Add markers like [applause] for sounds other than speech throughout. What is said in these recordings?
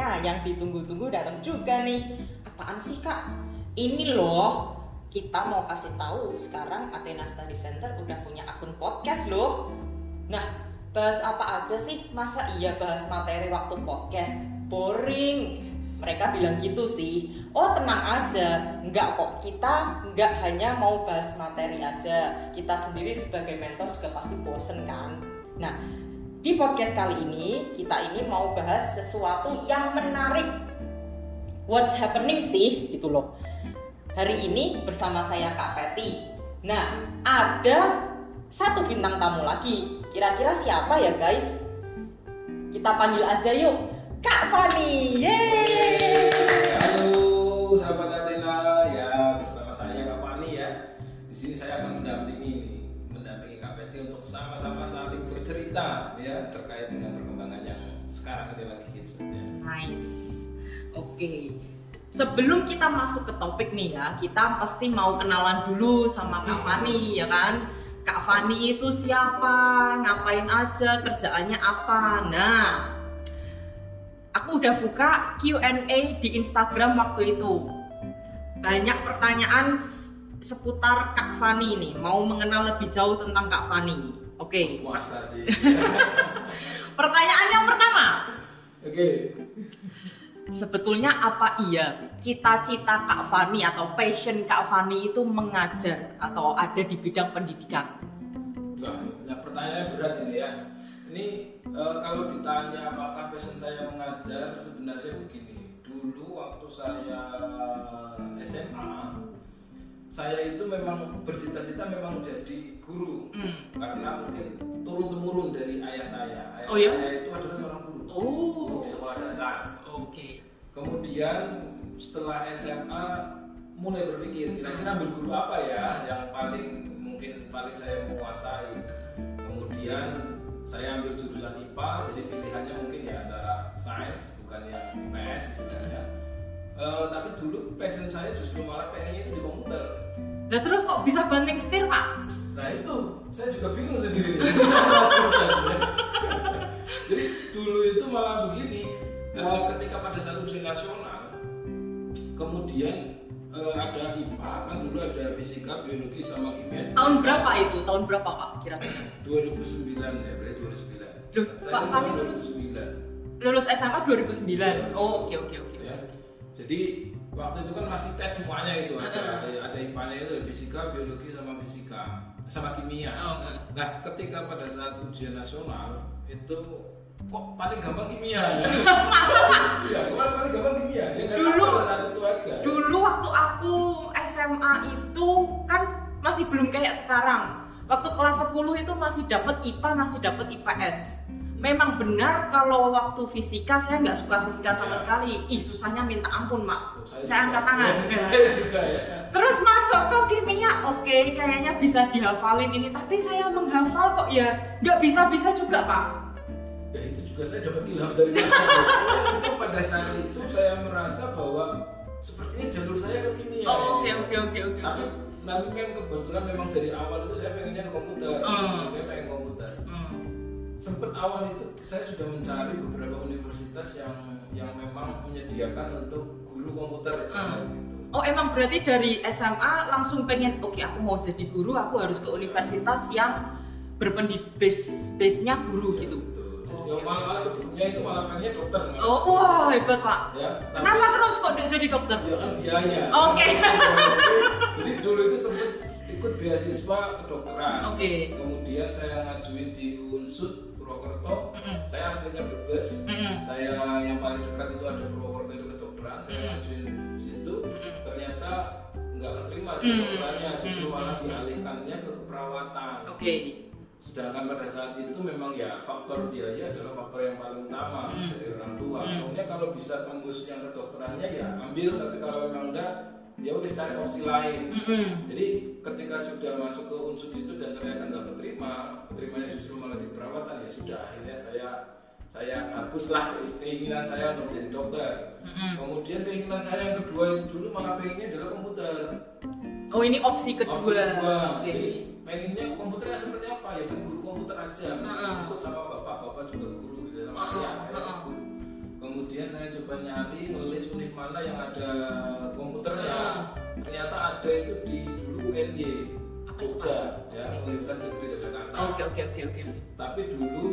Nah, yang ditunggu-tunggu datang juga nih. Apaan sih kak? Ini loh, kita mau kasih tahu sekarang Athena Study Center udah punya akun podcast loh. Nah, bahas apa aja sih? Masa iya bahas materi waktu podcast? Boring. Mereka bilang gitu sih. Oh tenang aja, nggak kok. Kita nggak hanya mau bahas materi aja. Kita sendiri sebagai mentor juga pasti bosen kan. Nah, di podcast kali ini kita ini mau bahas sesuatu yang menarik. What's happening sih gitu loh. Hari ini bersama saya Kak Peti. Nah, ada satu bintang tamu lagi. Kira-kira siapa ya guys? Kita panggil aja yuk. Kak Fani. Yeay. Halo sahabat sama-sama saling bercerita ya terkait dengan perkembangan yang sekarang ini lagi hits ya. Nice. Oke. Sebelum kita masuk ke topik nih ya, kita pasti mau kenalan dulu sama Kak Fani ya kan. Kak Fani itu siapa? Ngapain aja? Kerjaannya apa? Nah, aku udah buka Q&A di Instagram waktu itu. Banyak pertanyaan seputar Kak Fani nih. Mau mengenal lebih jauh tentang Kak Fani. Oke. Masa sih. [laughs] Pertanyaan yang pertama. Oke. Sebetulnya apa iya cita-cita Kak Fani atau passion Kak Fani itu mengajar atau ada di bidang pendidikan? Wah, ya, pertanyaannya berat ini ya. Ini eh, kalau ditanya apakah passion saya mengajar sebenarnya begini. Dulu waktu saya SMA, saya itu memang bercita-cita memang jadi guru Hmm. karena mungkin turun temurun dari ayah saya. Ayah Oh, iya? saya itu adalah seorang guru. Oh. Di sekolah dasar. Oke. Kemudian setelah SMA mulai berpikir kira-kira ambil guru apa ya yang paling mungkin paling saya menguasai. Kemudian saya ambil jurusan IPA, jadi pilihannya mungkin ya antara sains bukan yang IPS istilahnya. Eh, tapi dulu passion saya justru malah pengennya itu di komputer. Nah terus kok bisa banting setir Pak? Nah itu saya juga bingung sendiri nih. Ya. [laughs] Jadi dulu itu malah begini, eh, ketika pada saat ujian nasional, kemudian eh, ada IPA kan dulu ada fisika, biologi sama kimia. Tahun berapa itu? Tahun berapa Pak kira-kira? 2009 ya, berarti 2009. Loh, Saya Pak lulus Fani lulus? 2009. Lulus SMA 2009. Oh oke oke oke. ya. Jadi waktu itu kan masih tes semuanya itu ada ada IPA-nya itu fisika, biologi sama fisika sama kimia. Oh, eh. Nah, ketika pada saat ujian nasional itu kok paling gampang kimia ya? [laughs] Masa Pak? Iya, kok paling gampang kimia. Ya Dulu- saat itu aja. Dulu waktu aku SMA itu kan masih belum kayak sekarang. Waktu kelas 10 itu masih dapat IPA, masih dapat IPS. Memang benar kalau waktu fisika saya nggak suka fisika sama Ya. sekali. Ih susahnya minta ampun mak. Saya angkat tangan. Ya, juga ya. Terus masuk ke kimia, oke kayaknya bisa dihafalin ini. Tapi saya menghafal kok ya nggak bisa-bisa juga pak. Ya itu juga saya dapat ilham dari itu pada saat itu saya merasa bahwa sepertinya jalur saya ke kimia. Oh, Oke oke oke oke. Tapi kan kebetulan memang dari awal itu saya pengennya ke komputer. Hmm. Saya pengen komputer. Hmm. Sempet awal itu saya sudah mencari beberapa universitas yang yang memang menyediakan untuk guru komputer Hmm. Oh emang berarti dari SMA langsung pengen oke aku mau jadi guru aku harus ke universitas yang berpendidik base base nya guru gitu. Betul. Oh, Ya, oke, malah, sebelumnya itu malah pengennya dokter. malah. Oh wah hebat pak. Ya, tapi- Kenapa terus kok dia jadi dokter? Ya kan biaya. Oke. Jadi dulu itu sempat ikut beasiswa kedokteran. Oke. Kemudian saya ngajuin di Unsud Purwokerto. Mm-mm. Saya aslinya Brebes. Mm-mm. Saya yang paling dekat itu ada Purwokerto. Saya Mm. ngajuin situ. Mm-mm. Ternyata nggak keterima di Mm. kedokterannya, justru malah dialihkannya ke keperawatan. Oke. Sedangkan pada saat itu memang ya faktor biaya adalah faktor yang paling utama Hmm. dari orang tua. Hmm. Pokoknya kalau bisa tembus yang kedokterannya ya ambil, tapi kalau memang enggak ya wis cari opsi lain. Jadi ketika sudah masuk ke unsur itu dan ternyata nggak keterima, keterimanya justru malah di perawatan ya sudah akhirnya saya saya hapuslah keinginan saya untuk menjadi dokter. Mm-mm. Kemudian keinginan saya yang kedua itu dulu malah pengennya adalah komputer. Oh ini opsi kedua. Opsi kedua. Oke. Jadi pengennya komputernya seperti apa ya? Pengen guru komputer aja. Heeh. Ikut sama bapak, bapak juga guru gitu sama Heeh, ayah. guru. kemudian saya coba nyari ngelis univ mana yang ada komputernya Ah. ternyata ada itu di dulu UNY Jogja ya Oke. Universitas Negeri Yogyakarta Oke oke oke oke. tapi dulu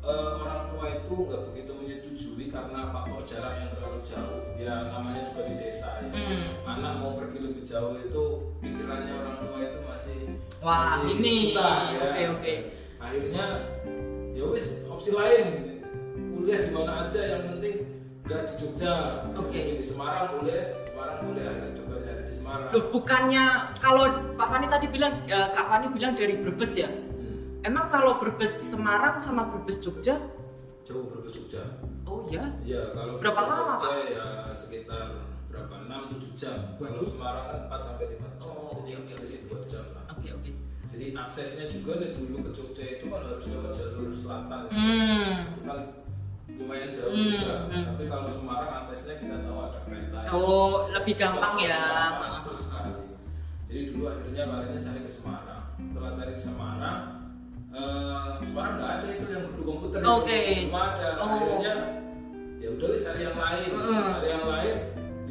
eh, orang tua itu nggak begitu menyetujui karena faktor jarak yang terlalu jauh ya namanya juga di desa ya Hmm. anak mau pergi lebih jauh itu pikirannya orang tua itu masih Wah masih ini. susah ya Oke oke. akhirnya ya wis opsi lain kuliah di mana aja yang penting nggak di Jogja Oke. Mungkin di Semarang boleh Semarang boleh akhirnya Semarang Loh bukannya kalau Pak Fani tadi bilang, ya, Kak Fani bilang dari Brebes ya? Hmm, Emang kalau Brebes Semarang sama Brebes Jogja? jauh berbeda Jogja Oh ya? ya kalau Berapa Brebes lama, Jogja ya sekitar berapa 6 7 jam kalau. Semarang kan 4 sampai 5 jam Oh, jadi oke, oke. selisih 2 jam lah Oke oke. jadi aksesnya juga nih dulu ke Jogja itu kan harus lewat jalur selatan Hmm. Hmm, juga hmm. tapi kalau Semarang aksesnya kita tahu ada kereta ya. Oh lebih gampang ya. Gampang, sekali. jadi dulu akhirnya larinya cari ke Semarang setelah cari ke Semarang eh, Semarang nggak ada itu yang guru komputer. Oke. belum ada Oh. akhirnya ya udah cari yang lain Hmm. cari yang lain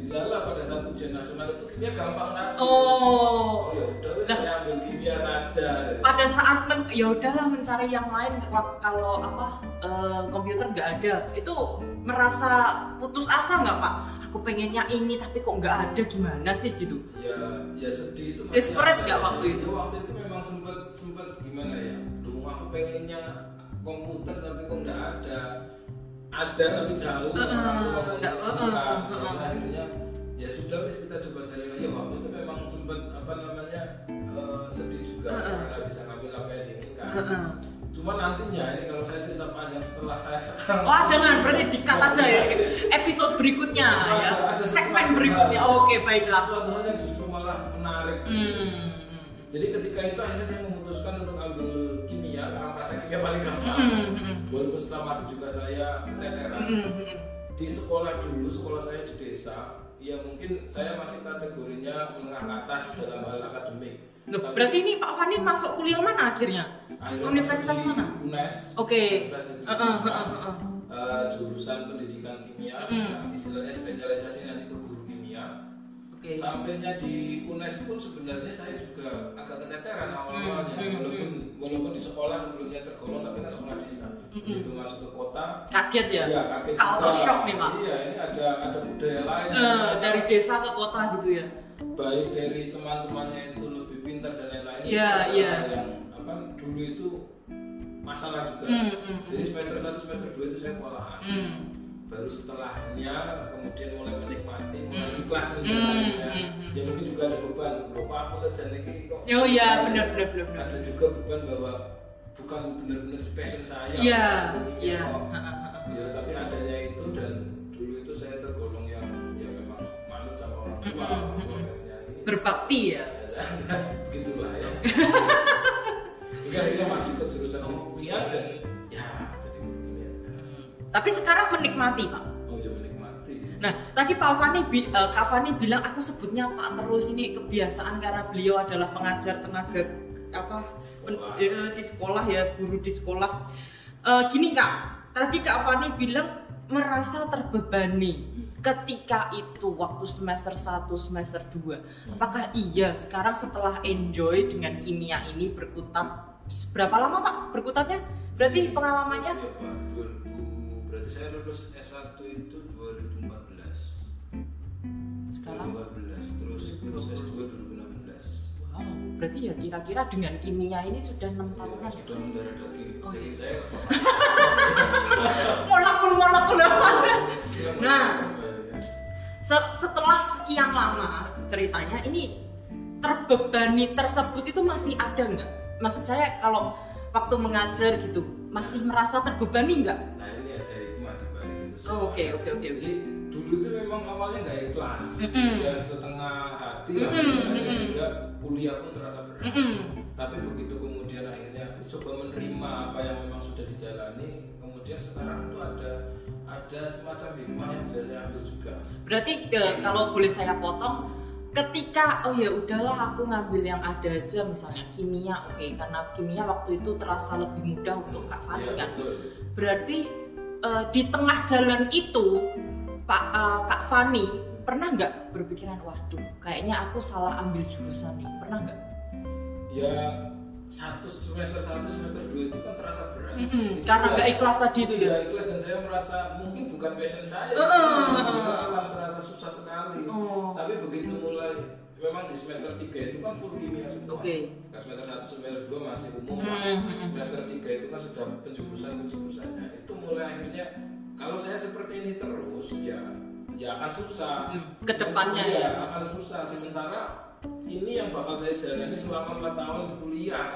dalam pada saat ujian nasional itu kimia gampang lagi Oh. ya udah Nah. saya ambil kimia saja. Pada saat men- ya udahlah mencari yang lain. Kalau apa eh, komputer nggak ada itu merasa putus asa nggak pak? Aku pengennya ini tapi kok nggak ada gimana sih gitu? Ya ya sedih itu Desperate nggak waktu Ya, itu? waktu itu memang sempet sempet gimana ya? Duh aku pengennya komputer tapi kok nggak ada ada tapi jauh. Uh-uh, orang tua nggak- akhirnya ya sudah wis kita coba cari lagi. Waktu itu memang sempet apa namanya eh, sedih juga. Uh-uh. karena bisa ngambil apa yang diinginkan. Heeh. cuma nantinya ini kalau saya cerita panjang setelah saya sekarang. Wah jangan berarti dikat aja ya. Episode berikutnya ya. ada segmen berikutnya. hal. oke baiklah. Sesuatu hal yang justru malah menarik hmm. Jadi ketika itu akhirnya saya memutuskan untuk ambil kimia karena merasa kimia paling gampang. Hmm, hmm. Walaupun setelah masuk juga saya keteteran. Hmm. Di sekolah dulu, sekolah saya di desa, ya mungkin saya masih kategorinya menengah atas dalam hal akademik. Loh, Tapi berarti ini Pak Fani masuk kuliah mana akhirnya akhirnya universitas mana UNES. Oke. Universitas Semarang. heeh. Oke. Sampainya di UNES pun sebenarnya saya juga agak keteteran awal-awalnya Hmm, hmm, walaupun walaupun di sekolah sebelumnya tergolong tapi kan sekolah desa Hmm, begitu masuk ke kota Kaget ya? iya kaget Culture juga. shock nih, Pak. iya ini ada ada budaya lain Eh, dari desa ke kota gitu ya? baik dari teman-temannya itu lebih pintar dan lain-lain Iya, itu iya. yang apa dulu itu masalah juga Hmm, hmm, jadi hmm. semester 1 semester 2 itu saya kewalahan Hmm. Baru setelahnya kemudian mulai menikmati mulai Hmm. ikhlas Hmm, menjalannya hmm, hmm. ya mungkin juga ada beban lupa aku saja nih kok Oh iya, benar benar benar ada juga beban bahwa bukan benar-benar passion saya Iya, sebenarnya iya. ya tapi adanya itu dan dulu itu saya tergolong yang ya memang manut sama orang tua Hmm, hmm, hmm. keluarganya ini Berbakti ya. [laughs] ya, begitulah ya [laughs] Hingga akhirnya masuk ke jurusan kimia dan ya ya. Hmm. Tapi sekarang menikmati pak. oh ya menikmati Nah, tadi Pak Fani, eh, Kak Fani bilang aku sebutnya Pak terus ini kebiasaan karena beliau adalah pengajar tenaga apa pen- Sekolah. eh, di sekolah ya guru di sekolah. Eh, gini Kak, tadi Kak Fani bilang merasa terbebani ketika itu waktu semester 1 semester 2 apakah iya sekarang setelah enjoy dengan kimia ini berkutat berapa lama Pak berkutatnya berarti pengalamannya Iya Pak, 2000 berarti saya lulus S1 itu 2014. sekarang 2014 terus lulus S2 2016. Wow, berarti ya kira-kira dengan kimia ini sudah enam Ya, tahunan. sudah mendarah daging. Oh, Daging iya. saya [laughs] Molekul molekul. Nah, Nah. Se- Setelah sekian lama ceritanya ini terbebani tersebut itu masih ada nggak? Maksud saya kalau waktu mengajar gitu masih merasa terbebani nggak? Nah, Oh. Oke oke oke oke. Jadi dulu itu memang awalnya nggak ikhlas, Mm-mm. ya setengah hati Mm-mm, sebenarnya, mm-mm. sehingga kuliah pun terasa berat. Mm-mm. Tapi begitu kemudian akhirnya coba menerima apa yang memang sudah dijalani, kemudian sekarang itu ada ada semacam hikmah yang bisa saya ambil juga. Berarti ke- kalau boleh saya potong, ketika oh ya udahlah aku ngambil yang ada aja misalnya kimia, oke karena kimia waktu itu terasa lebih mudah untuk Kak Fani Iya, kan. betul. Berarti eh, di tengah jalan itu Pak eh, Kak Fani pernah nggak berpikiran waduh kayaknya aku salah ambil jurusan nih pernah nggak? ya satu semester satu semester dua itu kan terasa berat Mm-mm, Itu karena nggak ikhlas tadi itu Iya, ya. ikhlas dan saya merasa mungkin bukan passion saya. Juga akan serasa susah sekali Oh. tapi begitu mulai memang di semester 3 itu kan full kimia semua. Oke. Nah, semester 1 semester 2 masih umum. Hmm, hmm, hmm. semester 3 itu kan sudah penjurusan penjurusannya. Itu mulai akhirnya kalau saya seperti ini terus ya ya akan susah. Hmm, ke depannya Iya, ya. akan susah. Sementara ini yang bakal saya jalani selama 4 tahun di kuliah.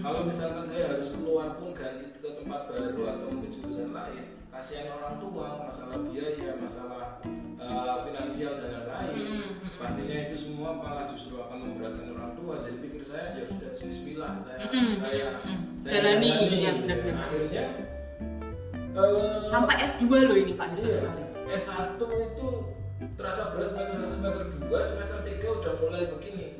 Kalau misalkan saya harus keluar pun ganti ke tempat baru atau mungkin jurusan lain kasihan orang tua masalah biaya masalah uh, finansial dan lain-lain Mm, mm, pastinya itu semua malah justru akan memberatkan orang tua jadi pikir saya ya sudah Bismillah saya Mm, saya, mm. saya Jalani, ya, Ya, benar-benar. akhirnya eh, Sampai S2 loh ini Pak Iya, sekali. S1 itu terasa berat semester 1 semester 2 semester 3 udah mulai begini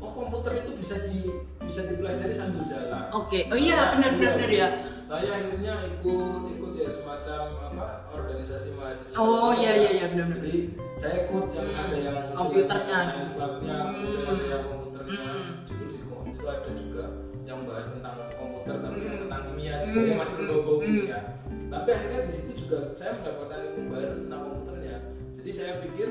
oh komputer itu bisa di bisa dipelajari sambil jalan Oke, oh iya benar-benar benar ya. saya akhirnya ikut ikut ya semacam apa organisasi mahasiswa Oh iya iya iya benar-benar. jadi saya ikut yang Hmm. ada yang Komputernya. science kemudian Hmm. ada yang komputernya Hmm. dulu di itu ada juga yang bahas tentang komputer tapi yang Hmm. tentang kimia Hmm. juga yang masih berbau Hmm. kimia tapi akhirnya di situ juga saya mendapatkan ilmu baru tentang komputernya jadi saya pikir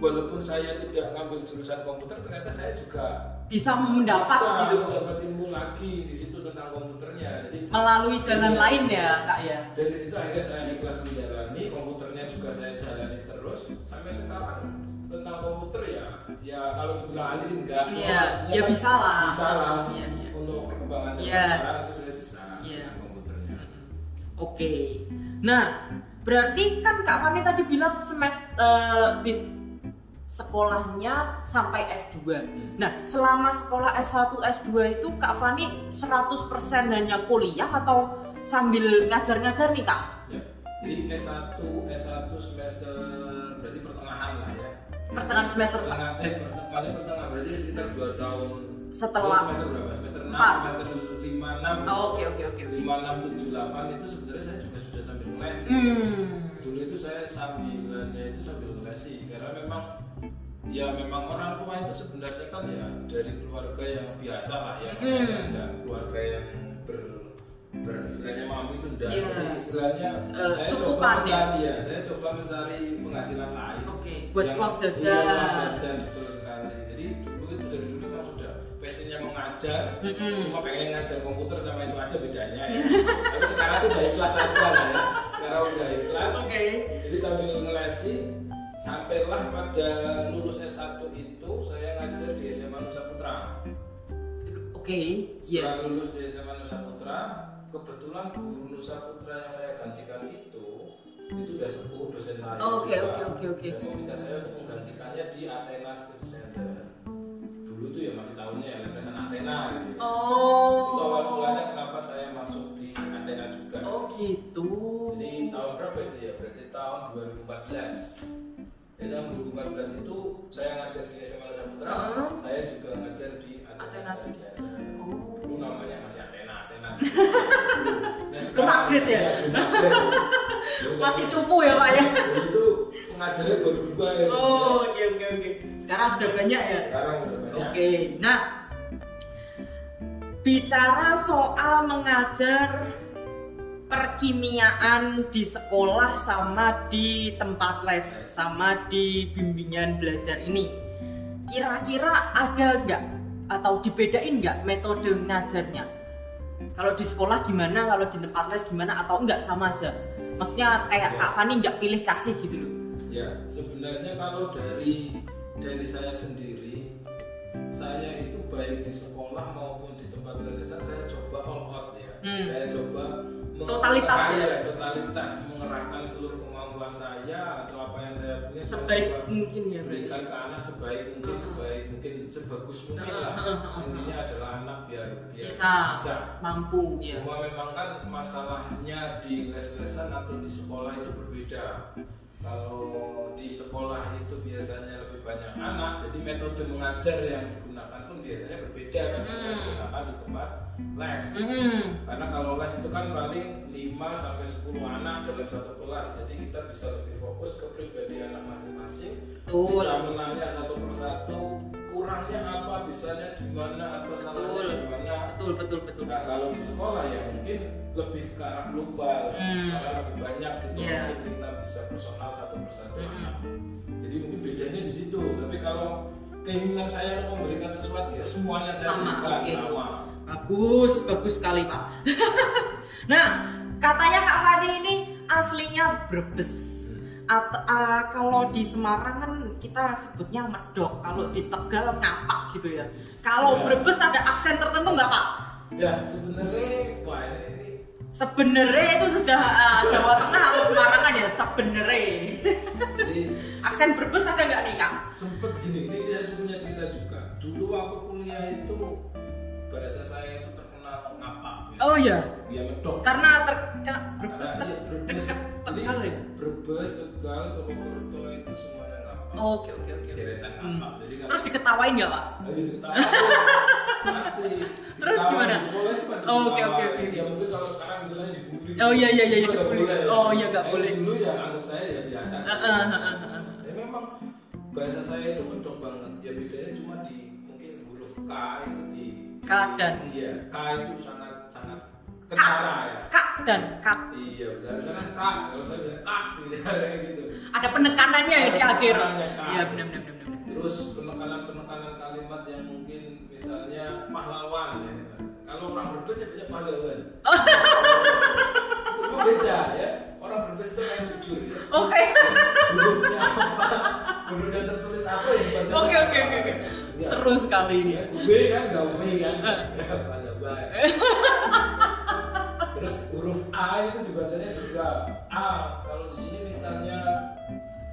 walaupun saya tidak ngambil jurusan komputer ternyata saya juga Bisa mendapat bisa gitu mendapat ilmu lagi di situ tentang komputernya jadi melalui jalan Iya. lain ya Kak ya. dari situ akhirnya saya ikhlas menjalani komputernya juga saya jalani terus sampai sekarang tentang komputer ya ya kalau dibilang ahli sih enggak Iya, ya kan bisa lah. bisa lah Iya, iya. untuk perkembangan zaman Iya. sekarang itu saya bisa tentang komputernya Oke. Nah, berarti kan Kak Fani tadi bilang semester di sekolahnya sampai S2. Nah, selama sekolah S1, S2 itu Kak Fani 100% hanya kuliah atau sambil ngajar-ngajar nih Kak? ya jadi S1 S1 semester berarti pertengahan lah ya Pertengahan semester pertengahan eh pertengahan, maksudnya pertengahan berarti sekitar 2 tahun Setelah- semester berapa semester 6 Empat. semester 5 6 Oh, Oke, oke, oke. oke. 5 6 7 8 itu sebenarnya saya juga sudah sambil les Hmm. dulu itu saya sambilannya itu sambil ngelesi karena memang ya memang orang tua itu sebenarnya kan ya dari keluarga yang biasa lah ya maksudnya Hmm. enggak keluarga yang ber, istilahnya mampu itu enggak Iya. jadi istilahnya Eh, saya cukupan coba ya? mencari ya saya coba mencari penghasilan lain Oke, buat Yang- uang iya, jajan. uang jajan betul sekali jadi dulu itu dari dulu memang sudah passionnya mengajar Mm-mm. cuma pengen ngajar komputer sama itu aja bedanya ya tapi sekarang sih udah ikhlas aja lah ya sekarang udah ikhlas Oke. jadi sambil ngelesi sampailah pada lulus S1 itu saya ngajar di SMA Nusa Putra Oke, setelah iya. lulus di SMA Nusa Putra kebetulan guru Nusa Putra yang saya gantikan itu itu udah sepuh dosen saya Oke, juga. oke, oke, oke. dan meminta saya untuk menggantikannya di Athena Study Center dulu tuh ya masih tahunnya ya les-lesan Athena gitu Oh. itu awal mulanya kenapa saya masuk di Athena juga Oh gitu. jadi tahun berapa itu ya? Berarti tahun 2014 Jadi tahun 2014 itu saya ngajar di SMA Nusa Putra Heeh. Saya juga ngajar di Athena Study Center Oh. Dulu namanya masih Athena, Athena [laughs] Nah, upgrade ya? Belum [laughs] Masih cupu ya Pak ya? Dulu itu pengajarnya baru dua ya Oh, oke oke oke. Sekarang sudah banyak ya. Sekarang udah banyak Oke, nah bicara soal mengajar perkimiaan di sekolah sama di tempat les sama di bimbingan belajar ini. Kira-kira ada nggak atau dibedain nggak metode ngajarnya? Kalau di sekolah gimana kalau di tempat les gimana atau enggak sama aja? Maksudnya kayak Kak Fani nggak pilih kasih gitu loh. Ya, sebenarnya kalau dari dari saya sendiri, saya itu baik di sekolah maupun di tempat lulusan saya coba all out ya. Hmm. Saya coba Totalitas ya? mengerahkan- totalitas mengerahkan seluruh kemampuan saya atau apa yang saya punya sebaik mungkin ya berikan ke anak sebaik mungkin Hmm. sebaik mungkin sebagus mungkin Hmm, lah. hmm, Intinya adalah anak biar biar Bisa. bisa. mampu ya Cuma memang kan masalahnya di les-lesan atau di sekolah itu berbeda. Kalau di sekolah itu biasanya lebih banyak anak, jadi metode mengajar yang digunakan pun biasanya berbeda dengan yang Hmm. digunakan di tempat les. Hmm. Karena kalau les itu kan paling 5 sampai 10 anak dalam satu kelas. Jadi kita bisa lebih fokus ke pribadi anak masing-masing. Bisa menanya satu persatu Betul betul betul. Nah, kalau di sekolah ya mungkin lebih ke arah global. Hmm. Karena lebih banyak gitu Iya. mungkin kita bisa personal satu persatu Hmm. anak. Jadi mungkin bedanya di situ. Tapi kalau keinginan saya untuk memberikan sesuatu ya semuanya saya Sama, berikan oke. sama. Bagus, bagus sekali Pak. [laughs] nah, katanya Kak Fani ini aslinya Brebes. At- ah, kalau di Semarang kan kita sebutnya medok, kalau di Tegal ngapak gitu ya. Kalau Ya. Brebes ada aksen tertentu nggak Pak? Ya sebenarnya wah ini, Sebenarnya itu sudah ah, Jawa Tengah atau Semarang kan ya sebenarnya. [laughs] Aksen Brebes ada nggak nih Kak? sempet gini ini saya punya cerita juga dulu waktu kuliah itu bahasa saya itu ngapak ya. Oh iya, ya medok karena ter Brebes Karena ter dekat Tegal ya. Brebes Tegal Purwokerto itu semuanya ngapak Oke oke oke. deretan Hmm. ngapak jadi Terus diketawain nggak Pak? lagi diketawa pasti Terus gimana? sekolah itu pasti Oh, oke, oke, oke. ya mungkin kalau sekarang istilahnya dibully Oh, iya, iya, iya, Itu dibully. Oh, iya, nggak Nah, boleh. dulu ya anggap saya ya biasa ah, ah, ah. ya memang bahasa saya itu medok banget ya bedanya cuma di mungkin huruf K itu di K dan iya K itu sangat sangat kentara ya Kak dan Kak. iya harusnya kan K kalau saya bilang K gitu kayak gitu Ada penekanannya ya di Ada akhir. Iya benar benar benar. benar. terus penekanan penekanan kalimat yang mungkin misalnya pahlawan ya kalau orang berbes ya banyak pahlawan itu [laughs] memang beda ya orang berbes itu yang jujur ya Oke. hurufnya apa hurufnya tertulis apa ya Oke oke oke oke. Ya. Seru sekali ini. Ya, B kan gak B kan ya pahlawan [laughs] terus huruf A itu dibacanya juga A kalau di sini misalnya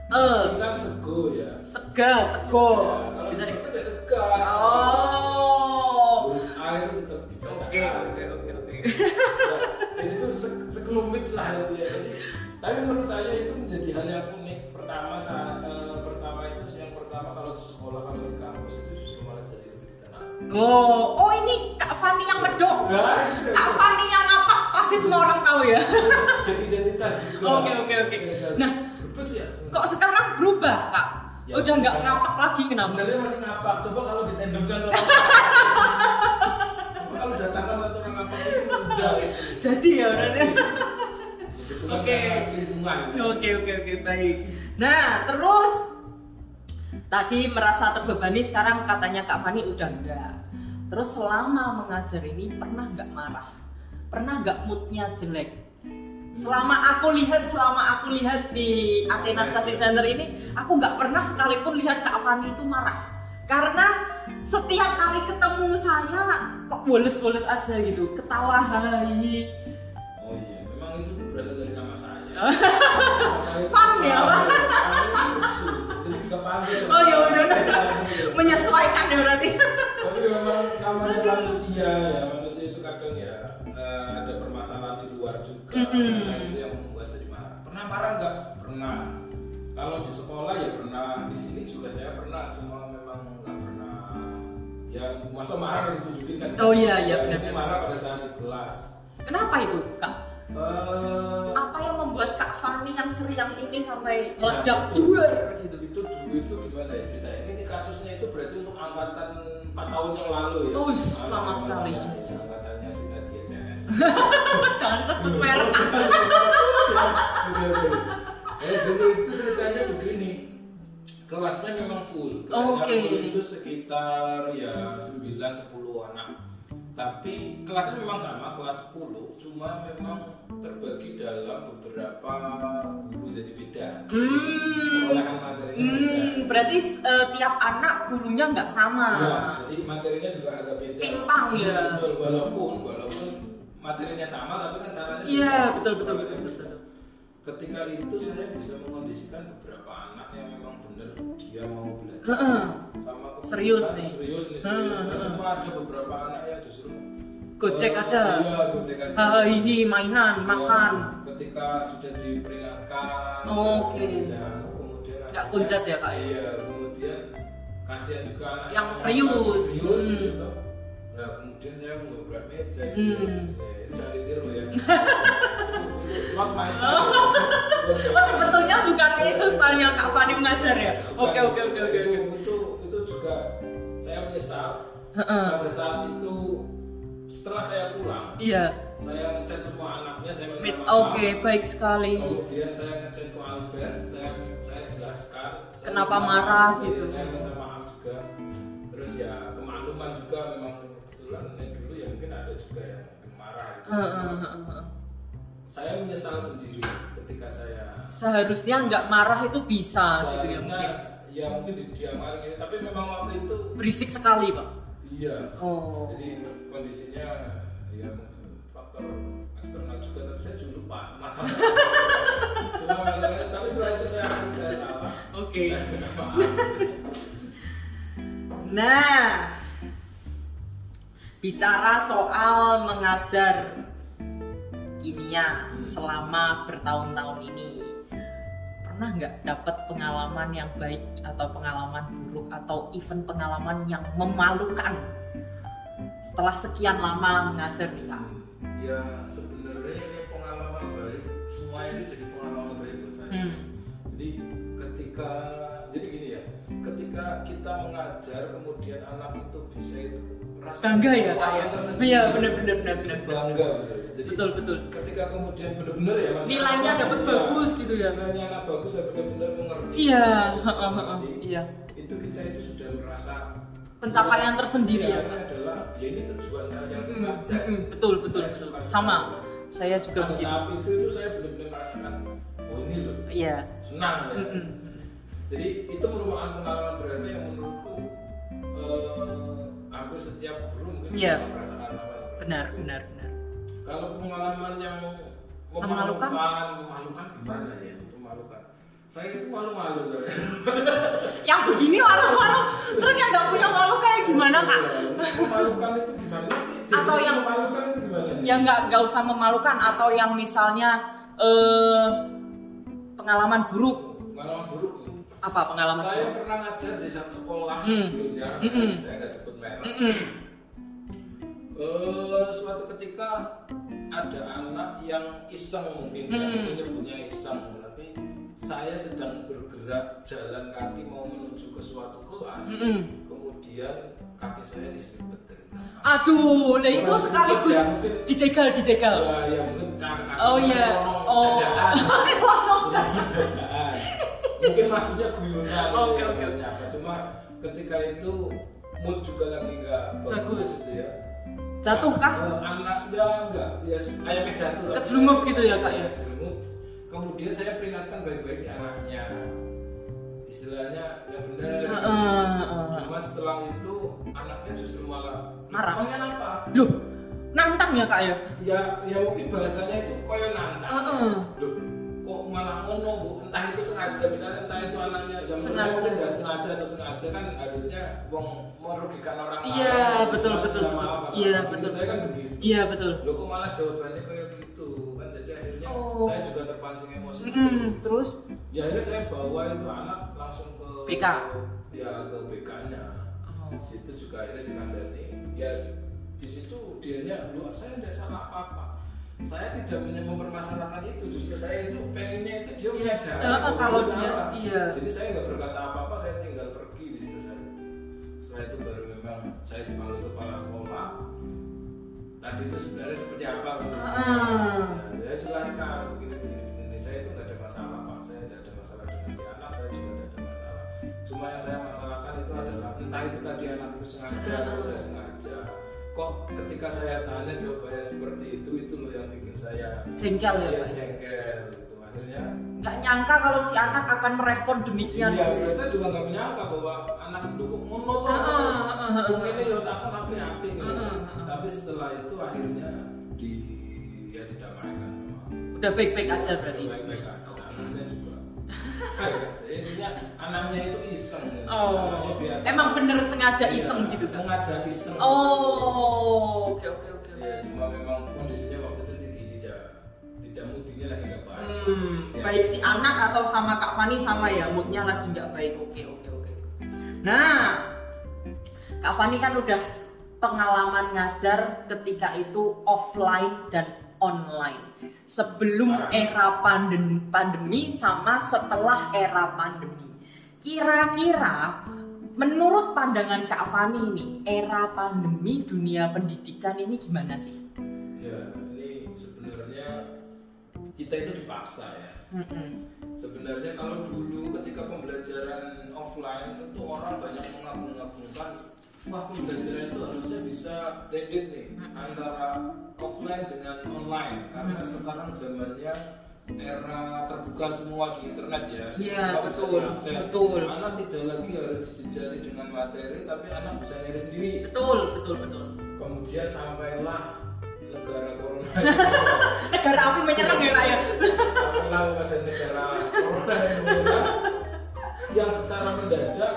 sing kan sego ya Sega, sego. Ya, Bisa di ya sega Oh. huruf A itu tetap dibaca Oke oke oke oke. Ya, itu se- sekelumit lah itu ya. Tapi menurut saya itu menjadi hal yang unik. Pertama saat eh, pertama kalau di sekolah kalau di kampus itu justru malah jadi lebih dikenal. Oh, oh ini Kak Fani yang medok. Nah, itu. Kak Fani yang apa? Pasti semua orang tahu ya. [laughs] jadi identitas juga. Oke, oke, oke. Ya, Nah, berbes ya. Kok sekarang berubah, Kak? Ya, Udah nggak ngapak lagi kenapa? Sebenarnya masih ngapak. Coba kalau ditendemkan sama [laughs] Coba kalau datangkan satu orang ngapak itu udah gitu. Jadi ya berarti. Oke. Oke oke oke baik. Nah terus tadi merasa terbebani sekarang katanya Kak Fani udah enggak. Terus selama mengajar ini pernah nggak marah? Pernah nggak moodnya jelek? Selama aku lihat, selama aku lihat di Athena Study Center ini, aku nggak pernah sekalipun lihat Kak Fani itu marah. Karena setiap kali ketemu saya kok bolos-bolos aja gitu, ketawa hai. Oh iya, memang itu berasal dari nama saya. [laughs] Fun ya, Pak? Oh, ya udah. Menyesuaikan ya berarti. Tapi memang namanya [laughs] manusia ya, manusia itu kadang ya eh, ada permasalahan di luar juga. Mm-mm. Nah, itu yang membuat jadi marah. Pernah marah nggak? Pernah. Kalau di sekolah ya pernah, di sini juga saya pernah, cuma memang nggak pernah. Ya masa marah harus ditunjukin kan? Oh, iya, iya, Ya, benar. marah pada saat di kelas. Kenapa itu, Kak? Eh, Apa yang membuat Kak Fani yang seriang ini sampai Ya, meledak betul. duer gitu? itu dulu itu gimana ya ceritanya ini kasusnya itu berarti untuk angkatan 4 tahun yang lalu ya Angkatan lama sekali. ya, angkatannya sudah di CNS [laughs] Jangan sebut merek. [laughs] Ya jadi itu ceritanya begini kelasnya memang full kelasnya Oke. full itu sekitar ya 9-10 anak tapi kelasnya memang sama kelas 10 cuma memang terbagi dalam beberapa guru jadi beda Hmm. perolehan materinya beda Hmm, berarti eh, tiap anak gurunya nggak sama. Ya, jadi materinya juga agak beda. Timpang, ya. Betul, walaupun walaupun materinya sama tapi kan caranya Iya, betul betul betul betul. Ketika itu saya bisa mengondisikan beberapa anak dia mau belajar Heeh. sama kebutuhan Serius nih. Serius nih, serius. Hmm. cuma ada beberapa anak yang justru Gojek Eh, aja. iya gojek aja Ah, ini mainan, Ya, makan. ketika sudah diperingatkan Oh, oke. ya, kemudian Nggak kunjat ya, Kak, ya? iya kemudian kasihan juga anak Yang serius. serius Hmm. gitu nah kemudian saya ngobrak meja Hmm. gitu. Ya, itu jangan ditiru ya [laughs] not my style Oh, sebetulnya bukan itu stylenya Kak Fani mengajar ya? Oke, oke, oke, oke. itu, itu itu juga saya menyesal pada saat itu setelah saya pulang Iya. saya ngechat semua anaknya saya minta. Oke, baik sekali. kemudian saya ngechat ke Albert saya saya jelaskan saya Kenapa marah maaf, gitu. saya minta maaf juga terus ya kemakluman juga memang kebetulan dulu ya mungkin ada juga yang marah gitu. Heeh, heeh, heeh. Saya menyesal sendiri ketika saya Seharusnya nggak marah itu bisa gitu ya mungkin. ya mungkin didiamkan gitu tapi memang waktu itu Berisik sekali, Pak. iya Oh. jadi kondisinya ya faktor eksternal juga tapi saya juga lupa masalah [laughs] cuma masalahnya tapi setelah itu saya saya salah Oke. maaf [laughs] Nah, bicara soal mengajar kimia selama bertahun-tahun ini, pernah nggak dapat pengalaman yang baik atau pengalaman buruk atau even pengalaman yang memalukan setelah sekian lama mengajar kak? ya sebenarnya ini pengalaman baik semua ini jadi pengalaman baik buat saya Hmm. jadi ketika jadi gini ketika kita mengajar kemudian anak itu bisa itu rasa Bangga ya kak ya? Iya benar benar benar benar. benar. bangga bener ya. jadi Betul betul. ketika kemudian benar-benar ya maksudnya Nilainya dapat iya, bagus gitu ya. nilainya anak bagus ya benar-benar mengerti Iya, Mengerti. heeh, iya. itu kita itu sudah merasa Pencapaian tersendiri Iya, ya, adalah ya ini tujuan saya Mm-mm, mengajar mm-mm, betul betul Saya betul sama saya juga Pada begitu tahap itu itu saya benar-benar merasakan oh ini loh iya senang ya Mm-mm. Jadi itu merupakan pengalaman berharga yang menurutku hampir setiap guru mungkin Iya. juga merasakan seperti benar itu. benar benar kalau pengalaman yang Memalukan? memalukan gimana ya? Memalukan. Saya itu malu-malu soalnya [laughs] yang begini malu-malu terus yang nggak punya malu kayak gimana kak? Memalukan itu gimana? Atau yang- memalukan itu gimana? ya nggak nggak usah memalukan atau yang misalnya eh pengalaman buruk. Pengalaman buruk apa pengalaman saya buruk pernah ngajar di satu sekolah Hmm. sebelumnya Mm-mm. saya nggak sebut merek Mm-mm. Eh, suatu ketika ada anak yang iseng mungkin ya, Hmm. mungkin nyebutnya iseng tapi saya sedang bergerak jalan kaki mau menuju ke suatu kelas Mm-mm. kemudian kaki saya belakang. aduh nah itu sekaligus ya, mungkin dijegal dijegal ya, ya mungkin kaki Oh, iya. Oh. Mungkin maksudnya guyonan Oke, ya, oke, oke. cuma ketika itu mood juga lagi nggak Bagus. gitu ya jatuh kah Eh, anaknya enggak ya ayamnya jatuh lah. Kejelunguk gitu ya, Kak, ya? Kejelunguk. kemudian saya peringatkan baik-baik si anaknya istilahnya yang benar Heeh, heeh. cuma setelah itu anaknya justru malah Marah. "Emangnya apa loh nantang ya kak ya ya ya mungkin bahasanya itu koyo nantang Heeh. loh kok malah ngono bu entah itu sengaja misalnya entah itu anaknya yang Sengaja. nggak sengaja atau sengaja kan harusnya wong merugikan orang Iya, lain. betul, Minta betul, betul. Iya, betul. saya kan begitu iya betul lo kok malah jawabannya kayak gitu kan jadi akhirnya Oh. saya juga terpancing emosi Mm-mm, terus ya akhirnya saya bawa itu anak langsung ke BK? ya ke BK nya Oh. di situ juga akhirnya dikandani ya di situ dianya lu saya tidak salah apa apa saya tidak punya mempermasalahkan itu justru saya itu pengennya itu dia menyadari Eh, eh, bahwa kalau dia- iya. jadi saya nggak berkata apa apa saya tinggal pergi di situ saya setelah itu baru memang saya dipanggil kepala sekolah. Tadi itu sebenarnya seperti apa kondisinya Ah. ya jelaskan begini begini begini saya itu nggak ada masalah pak. Saya tidak ada masalah dengan si anak saya juga tidak ada masalah. Cuma yang saya masalahkan itu adalah entah itu tadi anak itu sengaja Sengaja. atau tidak sengaja kok ketika saya tanya jawabannya seperti itu itu loh yang bikin saya jengkel ya ya jengkel. Gitu akhirnya nggak nyangka kalau si anak akan merespon demikian. Iya saya juga nggak menyangka bahwa anak itu kok ngono tuh ah, mungkin ya takut tapi api gitu. Tapi setelah itu akhirnya di ya didamaikan sama udah baik-baik aja berarti. Baik-baik aja intinya anaknya itu iseng. Oh. biasa. Emang bener sengaja iya, iseng ya, gitu kan? sengaja iseng. Oh oke oke oke ya cuma memang kondisinya waktu itu tidak tidak moodnya lagi nggak baik. Hmm, ya. baik si anak atau sama kak Fani sama ya moodnya lagi nggak baik. Oke oke oke. Nah kak Fani kan udah pengalaman ngajar ketika itu offline dan online. Sebelum era pandemi, pandemi sama setelah era pandemi. Kira-kira menurut pandangan Kak Fani ini, era pandemi dunia pendidikan ini gimana sih? Ya, ini sebenarnya kita itu dipaksa ya. Mm-mm. Sebenarnya kalau dulu ketika pembelajaran offline itu orang banyak mengagung-agungkan wah pembelajaran itu harusnya bisa blended nih antara offline dengan online karena sekarang zamannya era terbuka semua di internet ya. Iya, betul, betul. Anak tidak lagi harus dijejali dengan materi tapi anak bisa nyari sendiri. Betul, betul, betul. Kemudian sampailah negara corona [laughs] Negara api menyerang ya ya? sampailah pada negara corona yang secara mendadak